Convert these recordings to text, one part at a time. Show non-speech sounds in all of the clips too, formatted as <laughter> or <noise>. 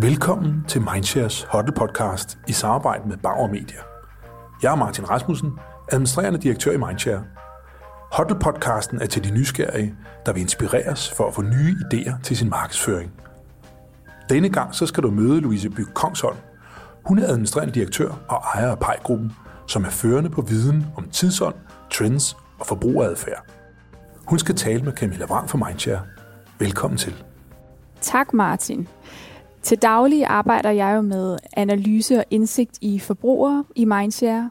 Velkommen til Mindshares Hotel Podcast i samarbejde med Bauer Media. Jeg er Martin Rasmussen, administrerende direktør i Mindshare. Hotte Podcasten er til de nysgerrige, der vil inspireres for at få nye idéer til sin markedsføring. Denne gang så skal du møde Louise Byg Kongsholm. Hun er administrerende direktør og ejer af Pejgruppen, som er førende på viden om tidsånd, trends og forbrugeradfærd. Hun skal tale med Camilla Wang fra Mindshare. Velkommen til. Tak Martin. Til daglig arbejder jeg jo med analyse og indsigt i forbrugere i Mindshare,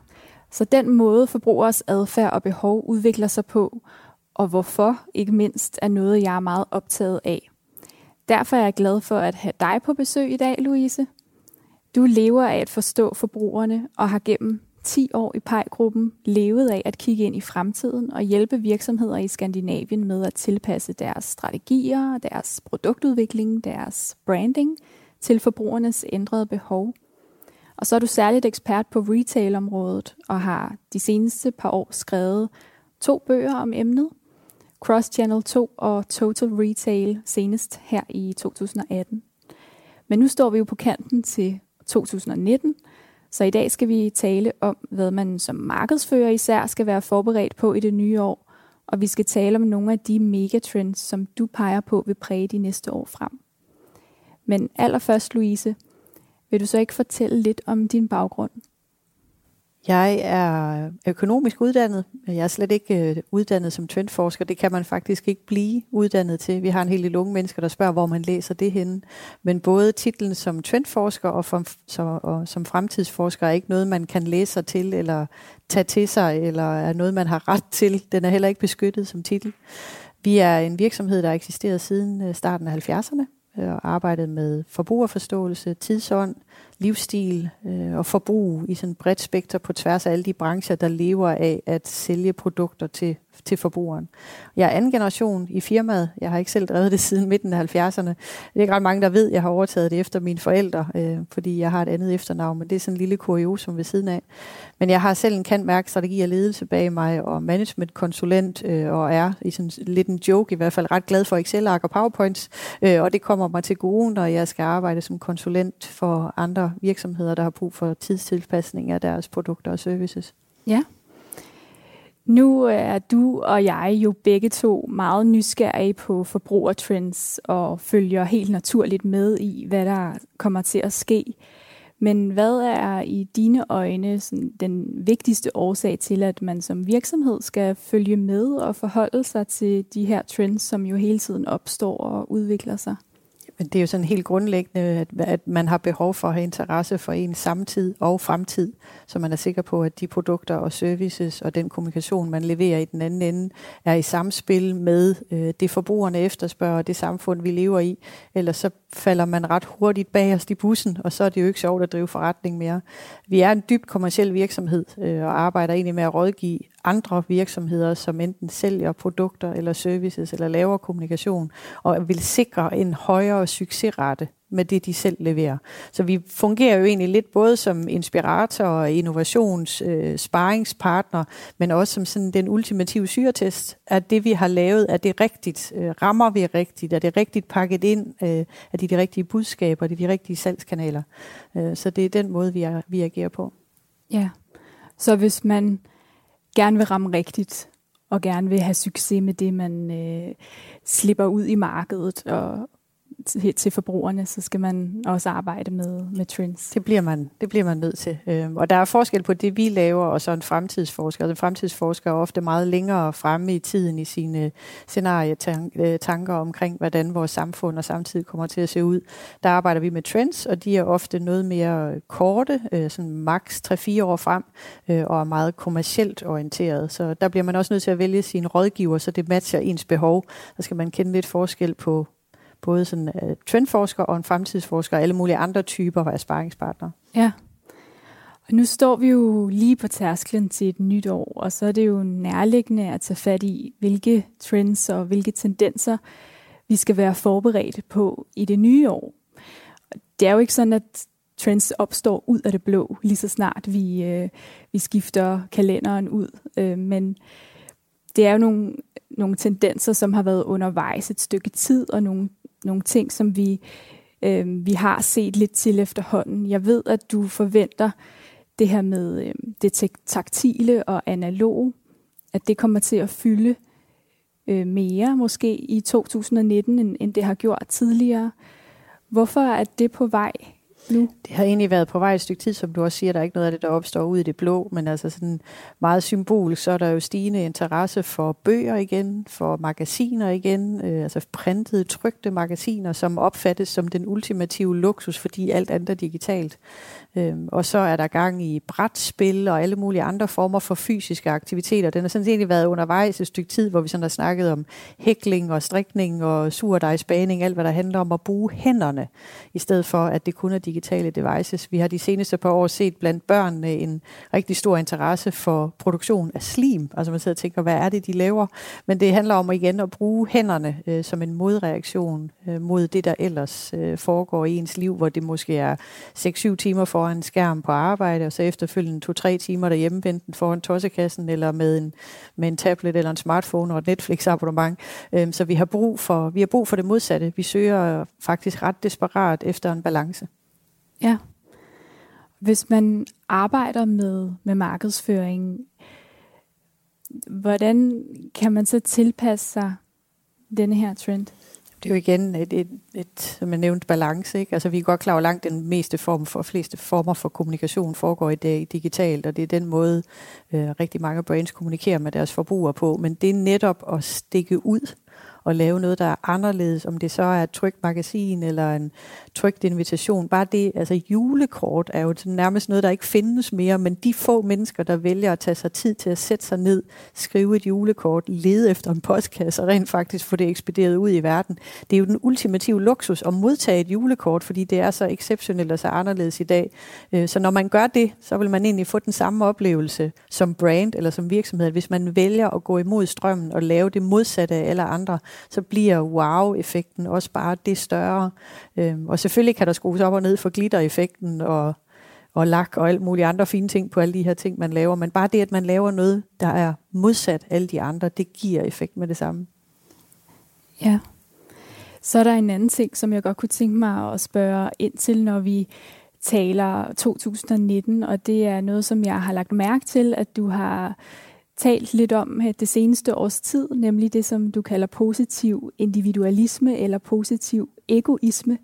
så den måde forbrugeres adfærd og behov udvikler sig på, og hvorfor ikke mindst, er noget, jeg er meget optaget af. Derfor er jeg glad for at have dig på besøg i dag, Louise. Du lever af at forstå forbrugerne og har gennem 10 år i pejgruppen levet af at kigge ind i fremtiden og hjælpe virksomheder i Skandinavien med at tilpasse deres strategier, deres produktudvikling, deres branding til forbrugernes ændrede behov. Og så er du særligt ekspert på retailområdet og har de seneste par år skrevet to bøger om emnet, Cross Channel 2 og Total Retail senest her i 2018. Men nu står vi jo på kanten til 2019, så i dag skal vi tale om, hvad man som markedsfører især skal være forberedt på i det nye år, og vi skal tale om nogle af de megatrends, som du peger på vil præge de næste år frem. Men allerførst, Louise, vil du så ikke fortælle lidt om din baggrund? Jeg er økonomisk uddannet. Jeg er slet ikke øh, uddannet som trendforsker. Det kan man faktisk ikke blive uddannet til. Vi har en hel del unge mennesker, der spørger, hvor man læser det henne. Men både titlen som trendforsker og, som, og som fremtidsforsker er ikke noget, man kan læse sig til eller tage til sig, eller er noget, man har ret til. Den er heller ikke beskyttet som titel. Vi er en virksomhed, der har eksisteret siden øh, starten af 70'erne og arbejdet med forbrugerforståelse, tidsånd, livsstil øh, og forbrug i sådan et bredt spekter på tværs af alle de brancher, der lever af at sælge produkter til til forbrugeren. Jeg er anden generation i firmaet. Jeg har ikke selv drevet det <laughs> siden midten af 70'erne. Det er ikke ret mange, der ved, at jeg har overtaget det efter mine forældre, øh, fordi jeg har et andet efternavn, men det er sådan en lille kuriosum ved siden af. Men jeg har selv en kendt mærke strategi og ledelse bag mig, og managementkonsulent, øh, og er i sådan lidt en joke i hvert fald ret glad for Excel-ark og PowerPoints, øh, og det kommer mig til gode, når jeg skal arbejde som konsulent for andre virksomheder, der har brug for tidstilpasning af deres produkter og services. Ja, nu er du og jeg jo begge to meget nysgerrige på forbrugertrends og følger helt naturligt med i, hvad der kommer til at ske. Men hvad er i dine øjne sådan, den vigtigste årsag til, at man som virksomhed skal følge med og forholde sig til de her trends, som jo hele tiden opstår og udvikler sig? Men det er jo sådan helt grundlæggende, at, at man har behov for at have interesse for en samtid og fremtid, så man er sikker på, at de produkter og services og den kommunikation, man leverer i den anden ende, er i samspil med øh, det forbrugerne efterspørger, det samfund, vi lever i. Ellers så falder man ret hurtigt bag os i bussen, og så er det jo ikke sjovt at drive forretning mere. Vi er en dybt kommersiel virksomhed øh, og arbejder egentlig med at rådgive andre virksomheder, som enten sælger produkter eller services eller laver kommunikation, og vil sikre en højere succesrate med det, de selv leverer. Så vi fungerer jo egentlig lidt både som inspirator og innovations øh, men også som sådan den ultimative syretest. Er det, vi har lavet, er det rigtigt? Øh, rammer vi rigtigt? Er det rigtigt pakket ind? Øh, er det de rigtige budskaber? Er det de rigtige salgskanaler? Øh, så det er den måde, vi, er, vi agerer på. Ja, så hvis man gerne vil ramme rigtigt, og gerne vil have succes med det, man øh, slipper ud i markedet og, til, til forbrugerne, så skal man også arbejde med, med trends. Det bliver man, det bliver man nødt til. Øhm, og der er forskel på det, vi laver, og så en fremtidsforsker. Altså, en fremtidsforsker er ofte meget længere fremme i tiden i sine scenarietanker øh, omkring, hvordan vores samfund og samtid kommer til at se ud. Der arbejder vi med trends, og de er ofte noget mere korte, øh, sådan maks 3-4 år frem, øh, og er meget kommercielt orienteret. Så der bliver man også nødt til at vælge sine rådgiver, så det matcher ens behov. Der skal man kende lidt forskel på både sådan øh, uh, trendforsker og en fremtidsforsker og alle mulige andre typer af sparringspartnere. Ja. Og nu står vi jo lige på tærsklen til et nyt år, og så er det jo nærliggende at tage fat i, hvilke trends og hvilke tendenser vi skal være forberedt på i det nye år. Det er jo ikke sådan, at trends opstår ud af det blå, lige så snart vi, øh, vi skifter kalenderen ud. Øh, men det er jo nogle, nogle tendenser, som har været undervejs et stykke tid, og nogle nogle ting, som vi øh, vi har set lidt til efterhånden. Jeg ved, at du forventer det her med øh, det taktile og analog, at det kommer til at fylde øh, mere måske i 2019, end, end det har gjort tidligere. Hvorfor er det på vej nu? Det har egentlig været på vej et stykke tid, som du også siger, der er ikke noget af det, der opstår ud i det blå, men altså sådan meget symbol, så er der jo stigende interesse for bøger igen, for magasiner igen, øh, altså printede, trygte magasiner, som opfattes som den ultimative luksus, fordi alt andet er digitalt. Øhm, og så er der gang i brætspil og alle mulige andre former for fysiske aktiviteter. Den har sådan egentlig været undervejs et stykke tid, hvor vi sådan har snakket om hækling og strikning og surdejsbaning, alt hvad der handler om at bruge hænderne, i stedet for at det kun er digitale devices. Vi har de seneste par år set blandt børnene en rigtig stor interesse for produktion af slim. Altså man sidder og tænker, hvad er det, de laver? Men det handler om igen at bruge hænderne øh, som en modreaktion øh, mod det, der ellers øh, foregår i ens liv, hvor det måske er 6-7 timer for foran en skærm på arbejde, og så efterfølgende to-tre timer derhjemme, enten foran tossekassen, eller med en, med en tablet eller en smartphone og et Netflix-abonnement. Øhm, så vi har, brug for, vi har brug for det modsatte. Vi søger faktisk ret desperat efter en balance. Ja. Hvis man arbejder med, med markedsføring, hvordan kan man så tilpasse sig denne her trend? Det er jo igen et, et, et som jeg nævnte, balance. Ikke? Altså, vi er godt klar over, langt den meste form for, fleste former for kommunikation foregår i dag digitalt, og det er den måde, øh, rigtig mange brands kommunikerer med deres forbrugere på. Men det er netop at stikke ud og lave noget, der er anderledes, om det så er et trygt magasin eller en trygt invitation. Bare det, altså julekort er jo nærmest noget, der ikke findes mere, men de få mennesker, der vælger at tage sig tid til at sætte sig ned, skrive et julekort, lede efter en postkasse og rent faktisk få det ekspederet ud i verden. Det er jo den ultimative luksus at modtage et julekort, fordi det er så exceptionelt og så anderledes i dag. Øh, så når man gør det, så vil man egentlig få den samme oplevelse som brand eller som virksomhed, hvis man vælger at gå imod strømmen og lave det modsatte af alle andre, så bliver wow-effekten også bare det større. Øhm, og selvfølgelig kan der skrues op og ned for glitter-effekten og, og lak og alt mulige andre fine ting på alle de her ting, man laver. Men bare det, at man laver noget, der er modsat alle de andre, det giver effekt med det samme. Ja. Så er der en anden ting, som jeg godt kunne tænke mig at spørge ind til, når vi taler 2019, og det er noget, som jeg har lagt mærke til, at du har talt lidt om øh, det seneste års tid, nemlig det, som du kalder positiv individualisme eller positiv egoisme.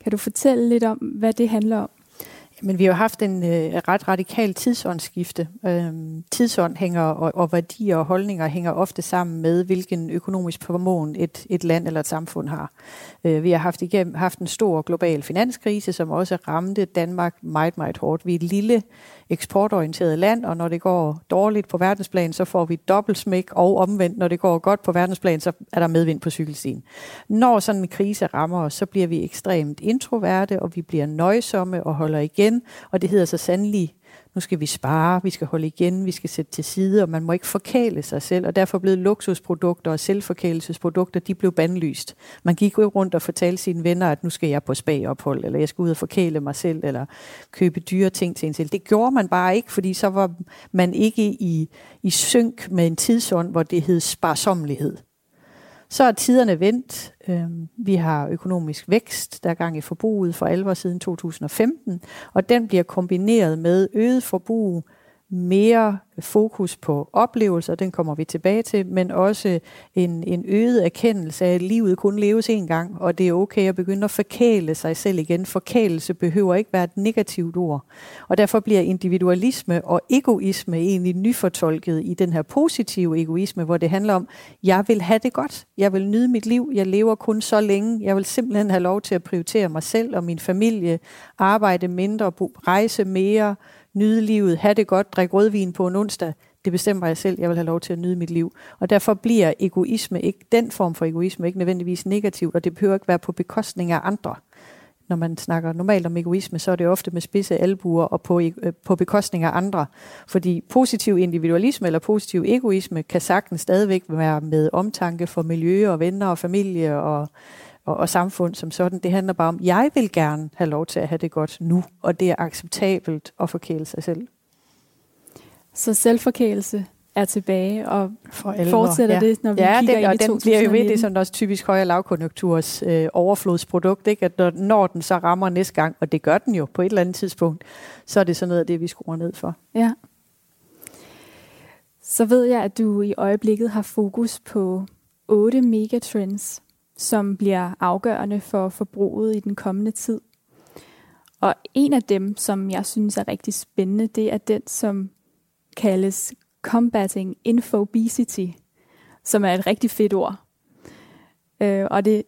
Kan du fortælle lidt om, hvad det handler om? Men vi har haft en øh, ret radikal tidsåndsskifte. Øhm, tidsånd hænger, og, og værdier og holdninger hænger ofte sammen med, hvilken økonomisk formåen et, et land eller et samfund har. Øh, vi har haft, igennem, haft en stor global finanskrise, som også ramte Danmark meget, meget hårdt. Vi er et lille eksportorienteret land, og når det går dårligt på verdensplan, så får vi dobbelt smæk, og omvendt, når det går godt på verdensplan, så er der medvind på cykelstien. Når sådan en krise rammer os, så bliver vi ekstremt introverte, og vi bliver nøjsomme og holder igen, og det hedder så sandelig nu skal vi spare, vi skal holde igen, vi skal sætte til side, og man må ikke forkæle sig selv, og derfor blev luksusprodukter og selvforkælelsesprodukter, de blev bandlyst. Man gik jo rundt og fortalte sine venner, at nu skal jeg på spagophold, eller jeg skal ud og forkæle mig selv, eller købe dyre ting til en selv. Det gjorde man bare ikke, fordi så var man ikke i, i synk med en tidsånd, hvor det hed sparsommelighed. Så er tiderne vendt. Øhm, vi har økonomisk vækst, der er gang i forbruget for alvor siden 2015, og den bliver kombineret med øget forbrug, mere fokus på oplevelser, den kommer vi tilbage til, men også en, en øget erkendelse af, at livet kun leves en gang, og det er okay at begynde at forkæle sig selv igen. Forkælelse behøver ikke være et negativt ord. Og derfor bliver individualisme og egoisme egentlig nyfortolket i den her positive egoisme, hvor det handler om, jeg vil have det godt, jeg vil nyde mit liv, jeg lever kun så længe, jeg vil simpelthen have lov til at prioritere mig selv og min familie, arbejde mindre, rejse mere, nyde livet, have det godt, drikke rødvin på en onsdag, det bestemmer jeg selv, jeg vil have lov til at nyde mit liv. Og derfor bliver egoisme ikke, den form for egoisme ikke nødvendigvis negativt, og det behøver ikke være på bekostning af andre. Når man snakker normalt om egoisme, så er det ofte med spidse albuer og på, e-, øh, på bekostning af andre. Fordi positiv individualisme eller positiv egoisme kan sagtens stadigvæk være med omtanke for miljø og venner og familie og og, og samfund som sådan. Det handler bare om, jeg vil gerne have lov til at have det godt nu, og det er acceptabelt at forkæle sig selv. Så selvforkælelse er tilbage og For alvor, fortsætter ja. det, når vi ja, kigger den, ind i 2019. den bliver jo ved, det er sådan også typisk højere lavkonjunkturs øh, overflodsprodukt, ikke? at når, når den så rammer næste gang, og det gør den jo på et eller andet tidspunkt, så er det sådan noget af det, vi skruer ned for. Ja. Så ved jeg, at du i øjeblikket har fokus på otte megatrends, som bliver afgørende for forbruget i den kommende tid. Og en af dem, som jeg synes er rigtig spændende, det er den, som kaldes Combating Infobesity, som er et rigtig fedt ord. Øh, og det,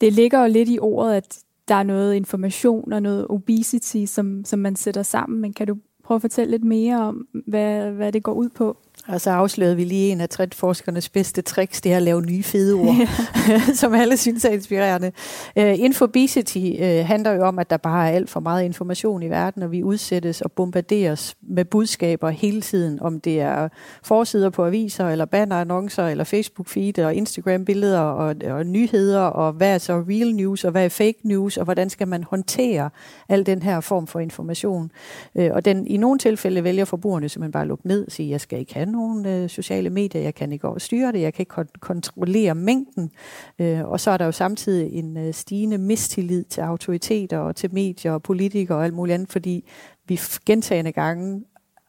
det ligger jo lidt i ordet, at der er noget information og noget obesity, som, som man sætter sammen. Men kan du prøve at fortælle lidt mere om, hvad, hvad det går ud på? Og så afslørede vi lige en af trendforskernes bedste tricks, det er at lave nye fede ord, <laughs> som alle synes er inspirerende. Uh, infobesity uh, handler jo om, at der bare er alt for meget information i verden, og vi udsættes og bombarderes med budskaber hele tiden, om det er forsider på aviser, eller bannerannoncer, eller Facebook-feed, og Instagram-billeder, og, og nyheder, og hvad er så real news, og hvad er fake news, og hvordan skal man håndtere al den her form for information. Uh, og den, i nogle tilfælde vælger forbrugerne simpelthen bare at lukke ned og sige, jeg skal ikke have nogle øh, sociale medier, jeg kan ikke styre det, jeg kan ikke kon- kontrollere mængden. Øh, og så er der jo samtidig en øh, stigende mistillid til autoriteter og til medier og politikere og alt muligt andet, fordi vi gentagende gange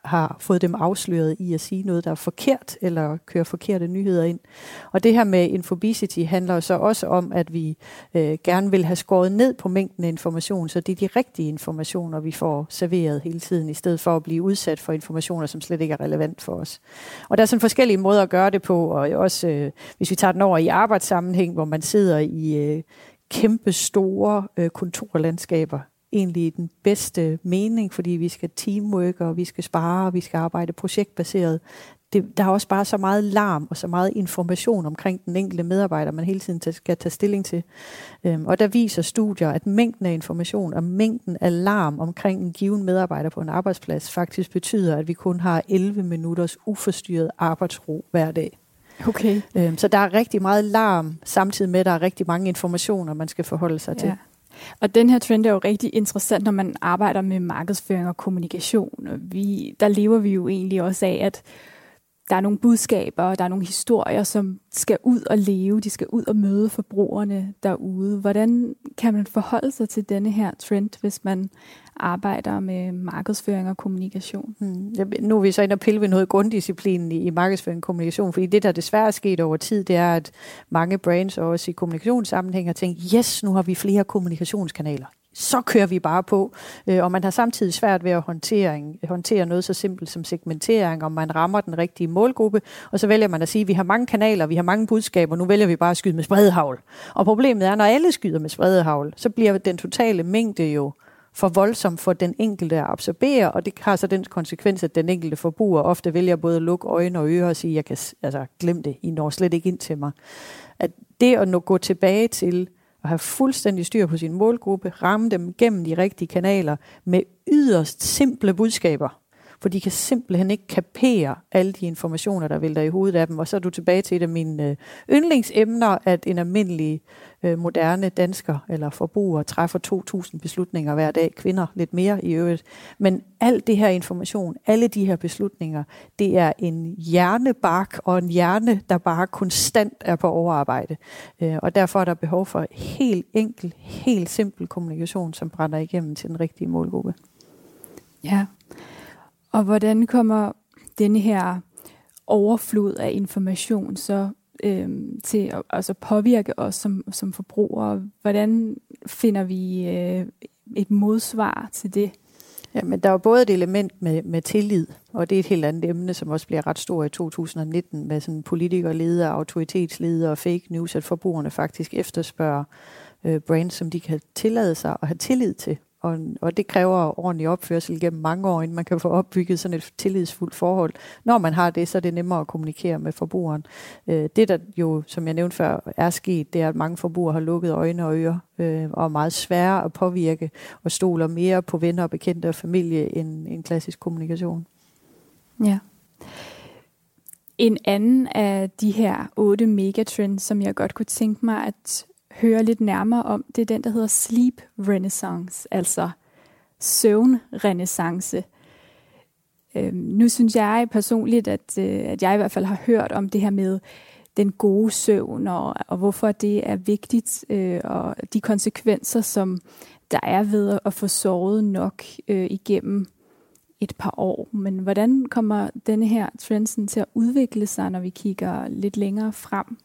har fået dem afsløret i at sige noget, der er forkert, eller køre forkerte nyheder ind. Og det her med infobesity handler så også om, at vi øh, gerne vil have skåret ned på mængden af information, så det er de rigtige informationer, vi får serveret hele tiden, i stedet for at blive udsat for informationer, som slet ikke er relevant for os. Og der er sådan forskellige måder at gøre det på, og også øh, hvis vi tager den over i arbejdssammenhæng, hvor man sidder i øh, kæmpe store øh, kontorlandskaber, egentlig i den bedste mening, fordi vi skal teamwork, og vi skal spare, og vi skal arbejde projektbaseret. Det, der er også bare så meget larm og så meget information omkring den enkelte medarbejder, man hele tiden skal tage stilling til. Øhm, og der viser studier, at mængden af information og mængden af larm omkring en given medarbejder på en arbejdsplads faktisk betyder, at vi kun har 11 minutters uforstyrret arbejdsro hver dag. Okay. Øhm, så der er rigtig meget larm, samtidig med, at der er rigtig mange informationer, man skal forholde sig ja. til. Og den her trend er jo rigtig interessant, når man arbejder med markedsføring og kommunikation. Vi, der lever vi jo egentlig også af, at der er nogle budskaber, og der er nogle historier, som skal ud og leve, de skal ud og møde forbrugerne derude. Hvordan kan man forholde sig til denne her trend, hvis man arbejder med markedsføring og kommunikation? Hmm. Nu er vi så inde og pille ved noget grunddisciplinen i, i markedsføring og kommunikation, fordi det, der desværre er sket over tid, det er, at mange brands også i kommunikationssammenhæng har tænkt, yes, nu har vi flere kommunikationskanaler så kører vi bare på. Øh, og man har samtidig svært ved at håndtere, håndtere noget så simpelt som segmentering, om man rammer den rigtige målgruppe, og så vælger man at sige, at vi har mange kanaler, vi har mange budskaber, nu vælger vi bare at skyde med spredehavl. Og problemet er, når alle skyder med spredehavl, så bliver den totale mængde jo for voldsom for den enkelte at absorbere, og det har så den konsekvens, at den enkelte forbruger ofte vælger både at lukke øjne og ører og sige, jeg kan altså, glem det, I når slet ikke ind til mig. At det at nå gå tilbage til at have fuldstændig styr på sin målgruppe, ramme dem gennem de rigtige kanaler med yderst simple budskaber. For de kan simpelthen ikke kapere alle de informationer, der vælter i hovedet af dem. Og så er du tilbage til et af mine øh, yndlingsemner, at en almindelig øh, moderne dansker eller forbruger træffer 2.000 beslutninger hver dag. Kvinder lidt mere i øvrigt. Men alt det her information, alle de her beslutninger, det er en hjernebark og en hjerne, der bare konstant er på overarbejde. Øh, og derfor er der behov for helt enkel, helt simpel kommunikation, som brænder igennem til den rigtige målgruppe. Ja, og hvordan kommer denne her overflod af information så øhm, til at altså påvirke os som, som forbrugere? Hvordan finder vi øh, et modsvar til det? Ja, men der er både et element med, med tillid, og det er et helt andet emne, som også bliver ret stort i 2019 med sådan politikerledere, autoritetsledere og fake news, at forbrugerne faktisk efterspørger øh, brands, som de kan tillade sig at have tillid til. Og, og det kræver ordentlig opførsel gennem mange år, inden man kan få opbygget sådan et tillidsfuldt forhold. Når man har det, så er det nemmere at kommunikere med forbrugeren. Øh, det, der jo, som jeg nævnte før, er sket, det er, at mange forbrugere har lukket øjne og ører, øh, og er meget svære at påvirke, og stoler mere på venner og bekendte og familie end en klassisk kommunikation. Ja. En anden af de her otte megatrends, som jeg godt kunne tænke mig at høre lidt nærmere om, det er den, der hedder Sleep Renaissance, altså søvnrenaissance. Øh, nu synes jeg personligt, at, øh, at jeg i hvert fald har hørt om det her med den gode søvn, og, og hvorfor det er vigtigt, øh, og de konsekvenser, som der er ved at få sovet nok øh, igennem et par år. Men hvordan kommer denne her trenden til at udvikle sig, når vi kigger lidt længere frem?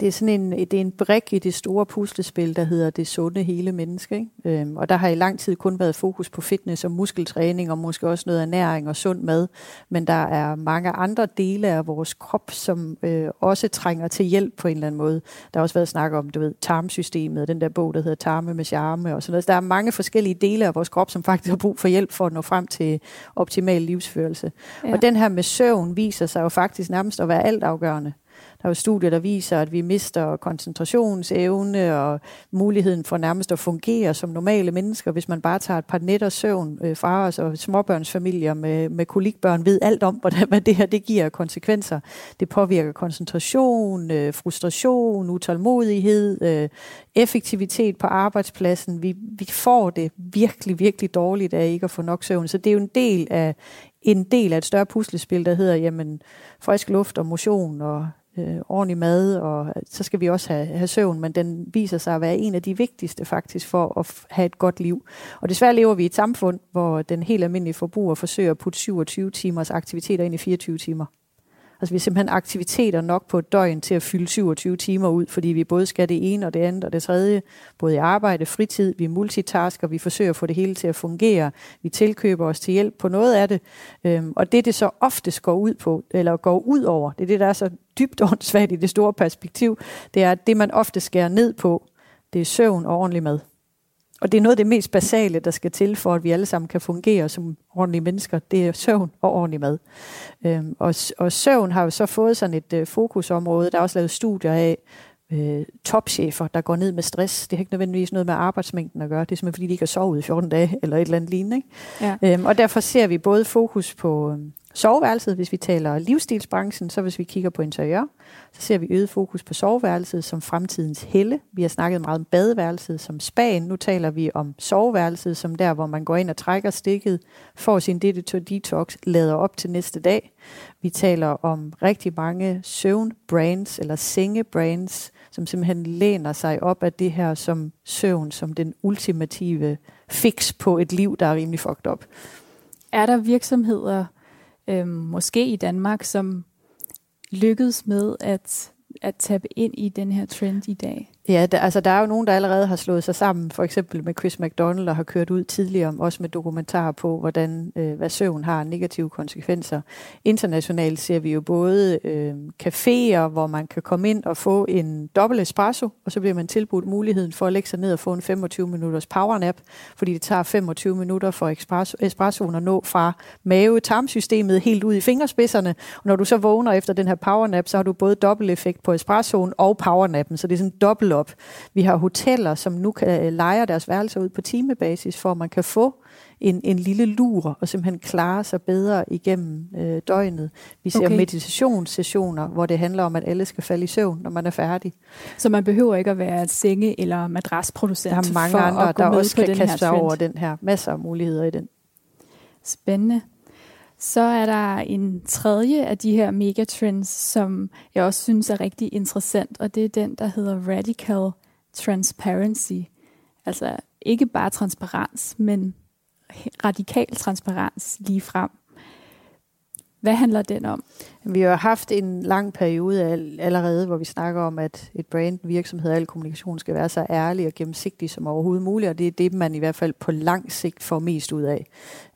Det er sådan en, det er en brik i det store puslespil, der hedder det sunde hele menneske. Ikke? Øhm, og der har i lang tid kun været fokus på fitness og muskeltræning, og måske også noget ernæring og sund mad. Men der er mange andre dele af vores krop, som øh, også trænger til hjælp på en eller anden måde. Der har også været snak om, du ved, tarmsystemet, den der bog, der hedder Tarme med charme og sådan noget. Der er mange forskellige dele af vores krop, som faktisk har brug for hjælp for at nå frem til optimal livsførelse. Ja. Og den her med søvn viser sig jo faktisk nærmest at være altafgørende. Der er jo studier, der viser, at vi mister koncentrationsevne og muligheden for nærmest at fungere som normale mennesker, hvis man bare tager et par nætter søvn øh, fra os, og småbørnsfamilier med, med kolikbørn ved alt om, hvordan, hvad det her det giver konsekvenser. Det påvirker koncentration, øh, frustration, utålmodighed, øh, effektivitet på arbejdspladsen. Vi, vi får det virkelig, virkelig dårligt af ikke at få nok søvn. Så det er jo en del af en del af et større puslespil, der hedder jamen, frisk luft og motion og øh, ordentlig mad, og så skal vi også have, have søvn, men den viser sig at være en af de vigtigste faktisk for at have et godt liv. Og desværre lever vi i et samfund, hvor den helt almindelige forbruger forsøger at putte 27 timers aktiviteter ind i 24 timer. Altså vi har simpelthen aktiviteter nok på et døgn til at fylde 27 timer ud, fordi vi både skal det ene og det andet og det tredje, både i arbejde, fritid, vi multitasker, vi forsøger at få det hele til at fungere, vi tilkøber os til hjælp på noget af det, øhm, og det det så oftest går ud på, eller går ud over, det er det, der er så dybt <laughs> åndssvagt i det store perspektiv, det er, at det man ofte skærer ned på, det er søvn og ordentlig mad. Og det er noget af det mest basale, der skal til, for at vi alle sammen kan fungere som ordentlige mennesker. Det er søvn og ordentlig mad. Øhm, og, og søvn har jo så fået sådan et øh, fokusområde. Der er også lavet studier af øh, topchefer, der går ned med stress. Det har ikke nødvendigvis noget med arbejdsmængden at gøre. Det er simpelthen, fordi de ikke har sovet i 14 dage, eller et eller andet lignende. Ikke? Ja. Øhm, og derfor ser vi både fokus på øhm, soveværelset, hvis vi taler livsstilsbranchen, så hvis vi kigger på interiør, så ser vi øget fokus på soveværelset som fremtidens helle. Vi har snakket meget om badeværelset som spagen. Nu taler vi om soveværelset som der, hvor man går ind og trækker stikket, får sin digital detox, lader op til næste dag. Vi taler om rigtig mange søvnbrands eller sengebrands, som simpelthen læner sig op af det her som søvn, som den ultimative fix på et liv, der er rimelig fucked up. Er der virksomheder, øh, måske i Danmark, som lykkedes med at, at tabe ind i den her trend i dag? Ja, der, altså der er jo nogen, der allerede har slået sig sammen, for eksempel med Chris McDonald, og har kørt ud tidligere, også med dokumentarer på, hvordan øh, hvad søvn har negative konsekvenser. Internationalt ser vi jo både øh, caféer, hvor man kan komme ind og få en dobbelt espresso, og så bliver man tilbudt muligheden for at lægge sig ned og få en 25 minutters powernap, fordi det tager 25 minutter for espresso, espressoen at nå fra mave-tarmsystemet helt ud i fingerspidserne. Og når du så vågner efter den her powernap, så har du både dobbelt effekt på espressoen og powernappen, så det er sådan dobbelt op. Vi har hoteller, som nu kan øh, lege deres værelser ud på timebasis, for at man kan få en, en lille lur og simpelthen klare sig bedre igennem øh, døgnet. Vi ser okay. meditationssessioner, hvor det handler om, at alle skal falde i søvn, når man er færdig. Så man behøver ikke at være senge- eller madrasproducent Der er mange for andre, at der også kan kaste sig over den her. Masser af muligheder i den. Spændende. Så er der en tredje af de her megatrends, som jeg også synes er rigtig interessant, og det er den, der hedder Radical Transparency. Altså ikke bare transparens, men radikal transparens lige frem. Hvad handler den om? Vi har haft en lang periode allerede, hvor vi snakker om, at et brand, virksomhed og al kommunikation skal være så ærlig og gennemsigtig som overhovedet muligt, og det er det, man i hvert fald på lang sigt får mest ud af.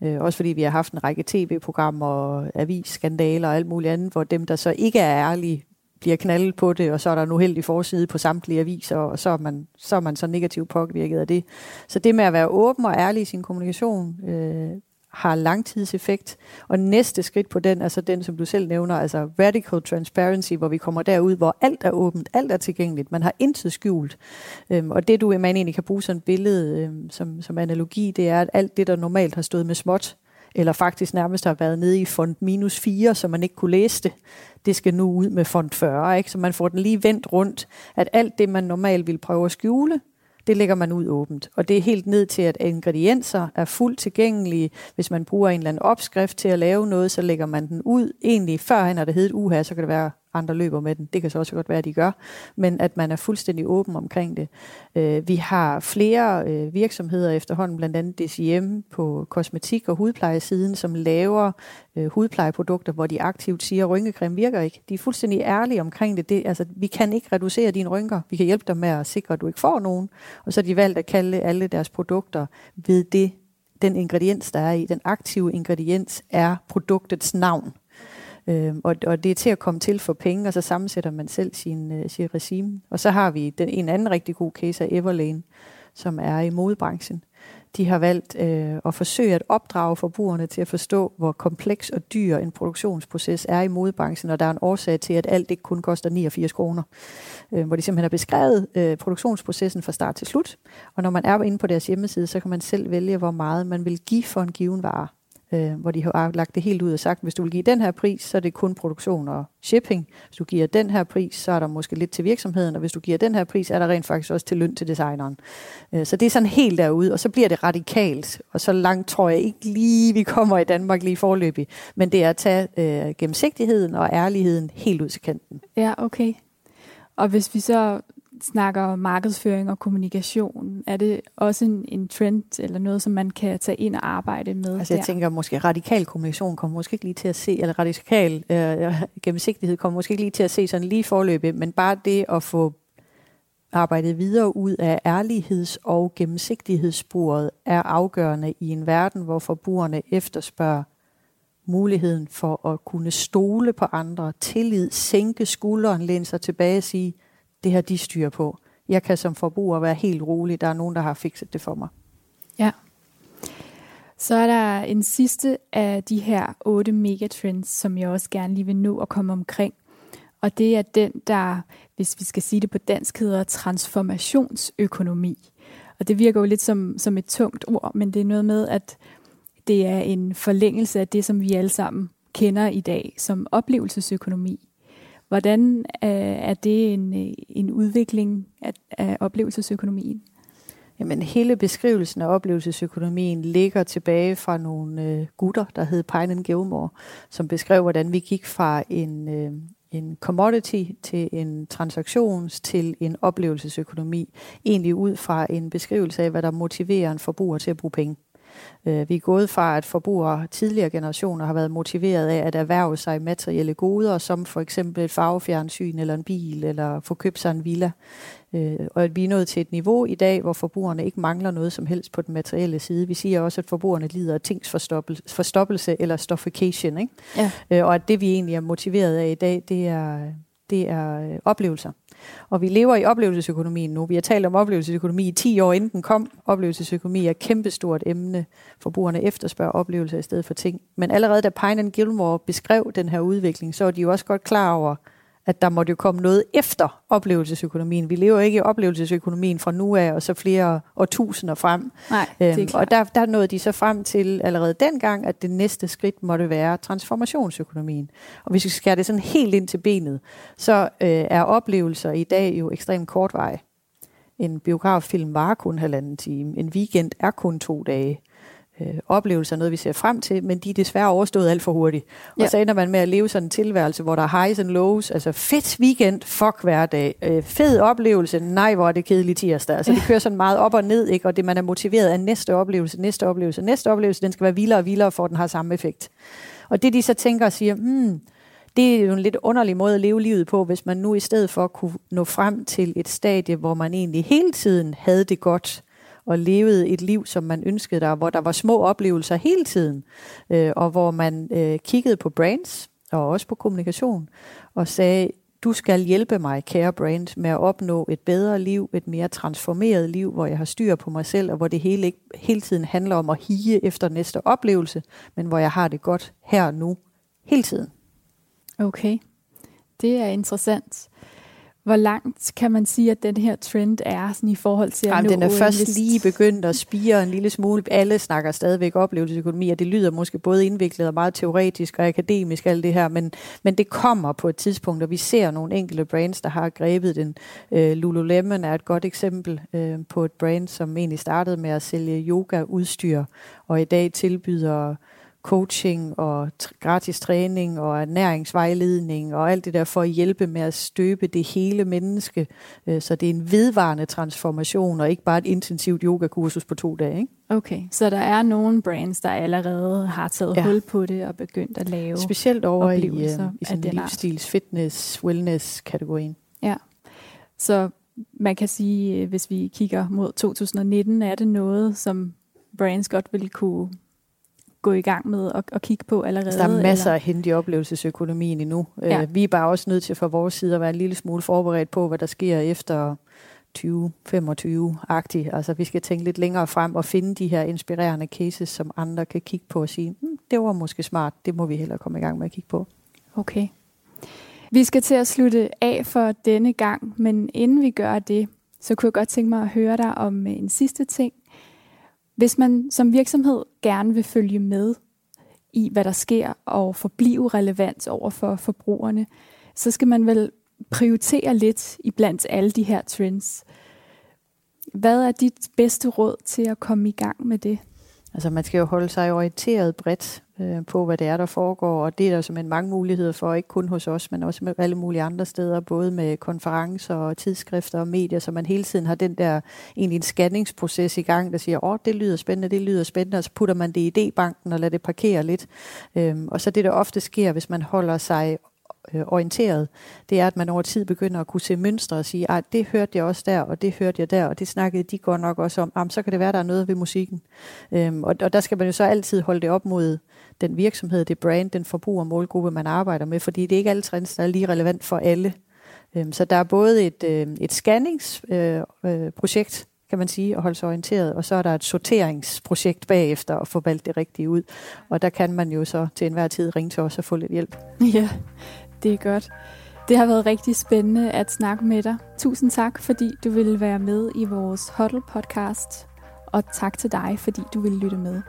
Øh, også fordi vi har haft en række tv-programmer og avisskandaler og alt muligt andet, hvor dem, der så ikke er ærlige, bliver knaldet på det, og så er der en uheldig forside på samtlige aviser, og så er man så, er man så negativt påvirket af det. Så det med at være åben og ærlig i sin kommunikation, øh, har langtidseffekt. Og næste skridt på den, altså den, som du selv nævner, altså radical transparency, hvor vi kommer derud, hvor alt er åbent, alt er tilgængeligt, man har intet skjult. Øhm, og det, du man egentlig kan bruge som billede, øhm, som, som analogi, det er, at alt det, der normalt har stået med småt, eller faktisk nærmest har været nede i font minus 4, så man ikke kunne læse det, det skal nu ud med font 40, ikke? så man får den lige vendt rundt, at alt det, man normalt vil prøve at skjule, det lægger man ud åbent. Og det er helt ned til, at ingredienser er fuldt tilgængelige. Hvis man bruger en eller anden opskrift til at lave noget, så lægger man den ud. Egentlig førhen har det heddet uha, så kan det være andre løber med den. Det kan så også godt være, at de gør. Men at man er fuldstændig åben omkring det. Øh, vi har flere øh, virksomheder efterhånden, blandt andet DCM på kosmetik- og hudplejesiden, som laver øh, hudplejeprodukter, hvor de aktivt siger, at rynkecreme virker ikke. De er fuldstændig ærlige omkring det. det altså, vi kan ikke reducere dine rynker. Vi kan hjælpe dig med at sikre, at du ikke får nogen. Og så har de valgt at kalde alle deres produkter ved det, den ingrediens, der er i. Den aktive ingrediens er produktets navn. Øh, og, og det er til at komme til for penge, og så sammensætter man selv sin, øh, sin regime. Og så har vi den, en anden rigtig god case af Everlane, som er i modebranchen. De har valgt øh, at forsøge at opdrage forbrugerne til at forstå, hvor kompleks og dyr en produktionsproces er i modebranchen, og der er en årsag til, at alt ikke kun koster 89 kroner. Øh, hvor de simpelthen har beskrevet øh, produktionsprocessen fra start til slut. Og når man er inde på deres hjemmeside, så kan man selv vælge, hvor meget man vil give for en given vare øh, hvor de har lagt det helt ud og sagt, hvis du vil give den her pris, så er det kun produktion og shipping. Hvis du giver den her pris, så er der måske lidt til virksomheden, og hvis du giver den her pris, er der rent faktisk også til løn til designeren. Øh, så det er sådan helt derude, og så bliver det radikalt, og så langt tror jeg ikke lige, vi kommer i Danmark lige forløbig, men det er at tage øh, gennemsigtigheden og ærligheden helt ud til kanten. Ja, okay. Og hvis vi så snakker markedsføring og kommunikation, er det også en, en trend eller noget, som man kan tage ind og arbejde med? Altså jeg der? tænker måske, radikal kommunikation kommer måske ikke lige til at se, eller radikal øh, gennemsigtighed kommer måske ikke lige til at se sådan lige forløbet, men bare det at få arbejdet videre ud af ærligheds- og gennemsigtighedssporet er afgørende i en verden, hvor forbrugerne efterspørger muligheden for at kunne stole på andre, tillid, sænke skulderen, læne sig tilbage og sige, det her de styrer på. Jeg kan som forbruger være helt rolig. Der er nogen, der har fikset det for mig. Ja. Så er der en sidste af de her otte megatrends, som jeg også gerne lige vil nå at komme omkring. Og det er den, der, hvis vi skal sige det på dansk, hedder transformationsøkonomi. Og det virker jo lidt som, som et tungt ord, men det er noget med, at det er en forlængelse af det, som vi alle sammen kender i dag som oplevelsesøkonomi. Hvordan øh, er det en, øh, en udvikling af, af oplevelsesøkonomien? Jamen, hele beskrivelsen af oplevelsesøkonomien ligger tilbage fra nogle øh, gutter, der hed Pine and Gilmore, som beskrev, hvordan vi gik fra en, øh, en commodity til en transaktions til en oplevelsesøkonomi, egentlig ud fra en beskrivelse af, hvad der motiverer en forbruger til at bruge penge. Øh, vi er gået fra, at forbrugere tidligere generationer har været motiveret af at erhverve sig materielle goder, som for eksempel et farvefjernsyn eller en bil, eller få købt sig en villa. Øh, og at vi er nået til et niveau i dag, hvor forbrugerne ikke mangler noget som helst på den materielle side. Vi siger også, at forbrugerne lider af tingsforstoppelse eller stoffication. Ikke? Ja. Øh, og at det, vi egentlig er motiveret af i dag, det er, det er øh, oplevelser. Og vi lever i oplevelsesøkonomien nu. Vi har talt om oplevelsesøkonomi i 10 år, inden den kom. Oplevelsesøkonomi er et kæmpestort emne. Forbrugerne efterspørger oplevelser i stedet for ting. Men allerede da Pine and Gilmore beskrev den her udvikling, så er de jo også godt klar over, at der måtte jo komme noget efter oplevelsesøkonomien. Vi lever ikke i oplevelsesøkonomien fra nu af, og så flere årtusinder frem. Nej, det er øhm, og der, der nåede de så frem til allerede dengang, at det næste skridt måtte være transformationsøkonomien. Og hvis vi skærer det sådan helt ind til benet, så øh, er oplevelser i dag jo ekstremt kortveje. En biograffilm var kun halvanden time. En weekend er kun to dage øh, oplevelser, noget vi ser frem til, men de er desværre overstået alt for hurtigt. Og ja. så ender man med at leve sådan en tilværelse, hvor der er highs and lows, altså fedt weekend, fuck hverdag, øh, fed oplevelse, nej hvor er det kedeligt tirsdag. Altså det kører sådan meget op og ned, ikke? og det man er motiveret af næste oplevelse, næste oplevelse, næste oplevelse, den skal være vildere og vildere, for at den har samme effekt. Og det de så tænker og siger, hmm, det er jo en lidt underlig måde at leve livet på, hvis man nu i stedet for kunne nå frem til et stadie, hvor man egentlig hele tiden havde det godt, og levede et liv, som man ønskede der, hvor der var små oplevelser hele tiden, øh, og hvor man øh, kiggede på brands og også på kommunikation og sagde, du skal hjælpe mig, kære brand, med at opnå et bedre liv, et mere transformeret liv, hvor jeg har styr på mig selv, og hvor det hele ikke hele tiden handler om at hige efter næste oplevelse, men hvor jeg har det godt her og nu, hele tiden. Okay, det er interessant. Hvor langt kan man sige, at den her trend er sådan i forhold til at Jamen, nå den er først lige begyndt at spire en lille smule. Alle snakker stadigvæk oplevelsesøkonomi, og det lyder måske både indviklet og meget teoretisk og akademisk, alt det her, men, men det kommer på et tidspunkt, og vi ser nogle enkelte brands, der har grebet den. Øh, Lululemon er et godt eksempel øh, på et brand, som egentlig startede med at sælge yoga-udstyr, og i dag tilbyder coaching og gratis træning og ernæringsvejledning og alt det der for at hjælpe med at støbe det hele menneske. Øh, Så det er en vedvarende transformation og ikke bare et intensivt yogakursus på to dage. Ikke? Okay, så der er nogle brands, der allerede har taget Ja. hul på det og begyndt at lave. Specielt over i, øh, i sådan livsstils, fitness, wellness-kategorien. Ja, så man kan sige, øh, hvis vi kigger mod 2019, er det noget, som brands godt vil kunne gå i gang med og, og kigge på allerede? Altså, der er masser eller? at hente i oplevelsesøkonomien endnu. Ja. Ja. Vi er bare også nødt til fra vores side at være en lille smule forberedt på, hvad der sker efter 2025-agtigt. Altså vi skal tænke lidt længere frem og finde de her inspirerende cases, som andre kan kigge på og sige, hm, det var måske smart, det må vi hellere komme i gang med at kigge på. Okay. Vi skal til at slutte af for denne gang, men inden vi gør det, så kunne jeg godt tænke mig at høre dig om øh, en sidste ting. Hvis man som virksomhed gerne vil følge med i, hvad der sker, og forblive relevant over for forbrugerne, så skal man vel prioritere lidt i blandt alle de her trends. Hvad er dit bedste råd til at komme i gang med det? Altså man skal jo holde sig orienteret bredt øh, på, hvad det er, der foregår, og det er der simpelthen mange muligheder for, ikke kun hos os, men også med alle mulige andre steder, både med konferencer og tidsskrifter og medier, så man hele tiden har den der egentlig en scanningsproces i gang, der siger, åh, det lyder spændende, det lyder spændende, og så putter man det i idébanken og lader det parkere lidt. Øhm, og så det, der ofte sker, hvis man holder sig øh, orienteret, det er, at man over tid begynder at kunne se mønstre og sige, at det hørte jeg også der, og det hørte jeg der, og det snakkede de godt nok også om. Jamen, så kan det være, der er noget ved musikken. Øhm, og, og der skal man jo så altid holde det op mod den virksomhed, det brand, den forbruger målgruppe, man arbejder med, fordi det er ikke alle trends, der er lige relevant for alle. Øhm, så der er både et, øh, et scanningsprojekt, øh, øh, projekt, kan man sige, at holde sig orienteret, og så er der et sorteringsprojekt bagefter at få valgt det rigtige ud. Og der kan man jo så til enhver tid ringe til os og få lidt hjælp. Ja, det er godt. Det har været rigtig spændende at snakke med dig. Tusind tak, fordi du ville være med i vores Huddle podcast. Og tak til dig, fordi du ville lytte med.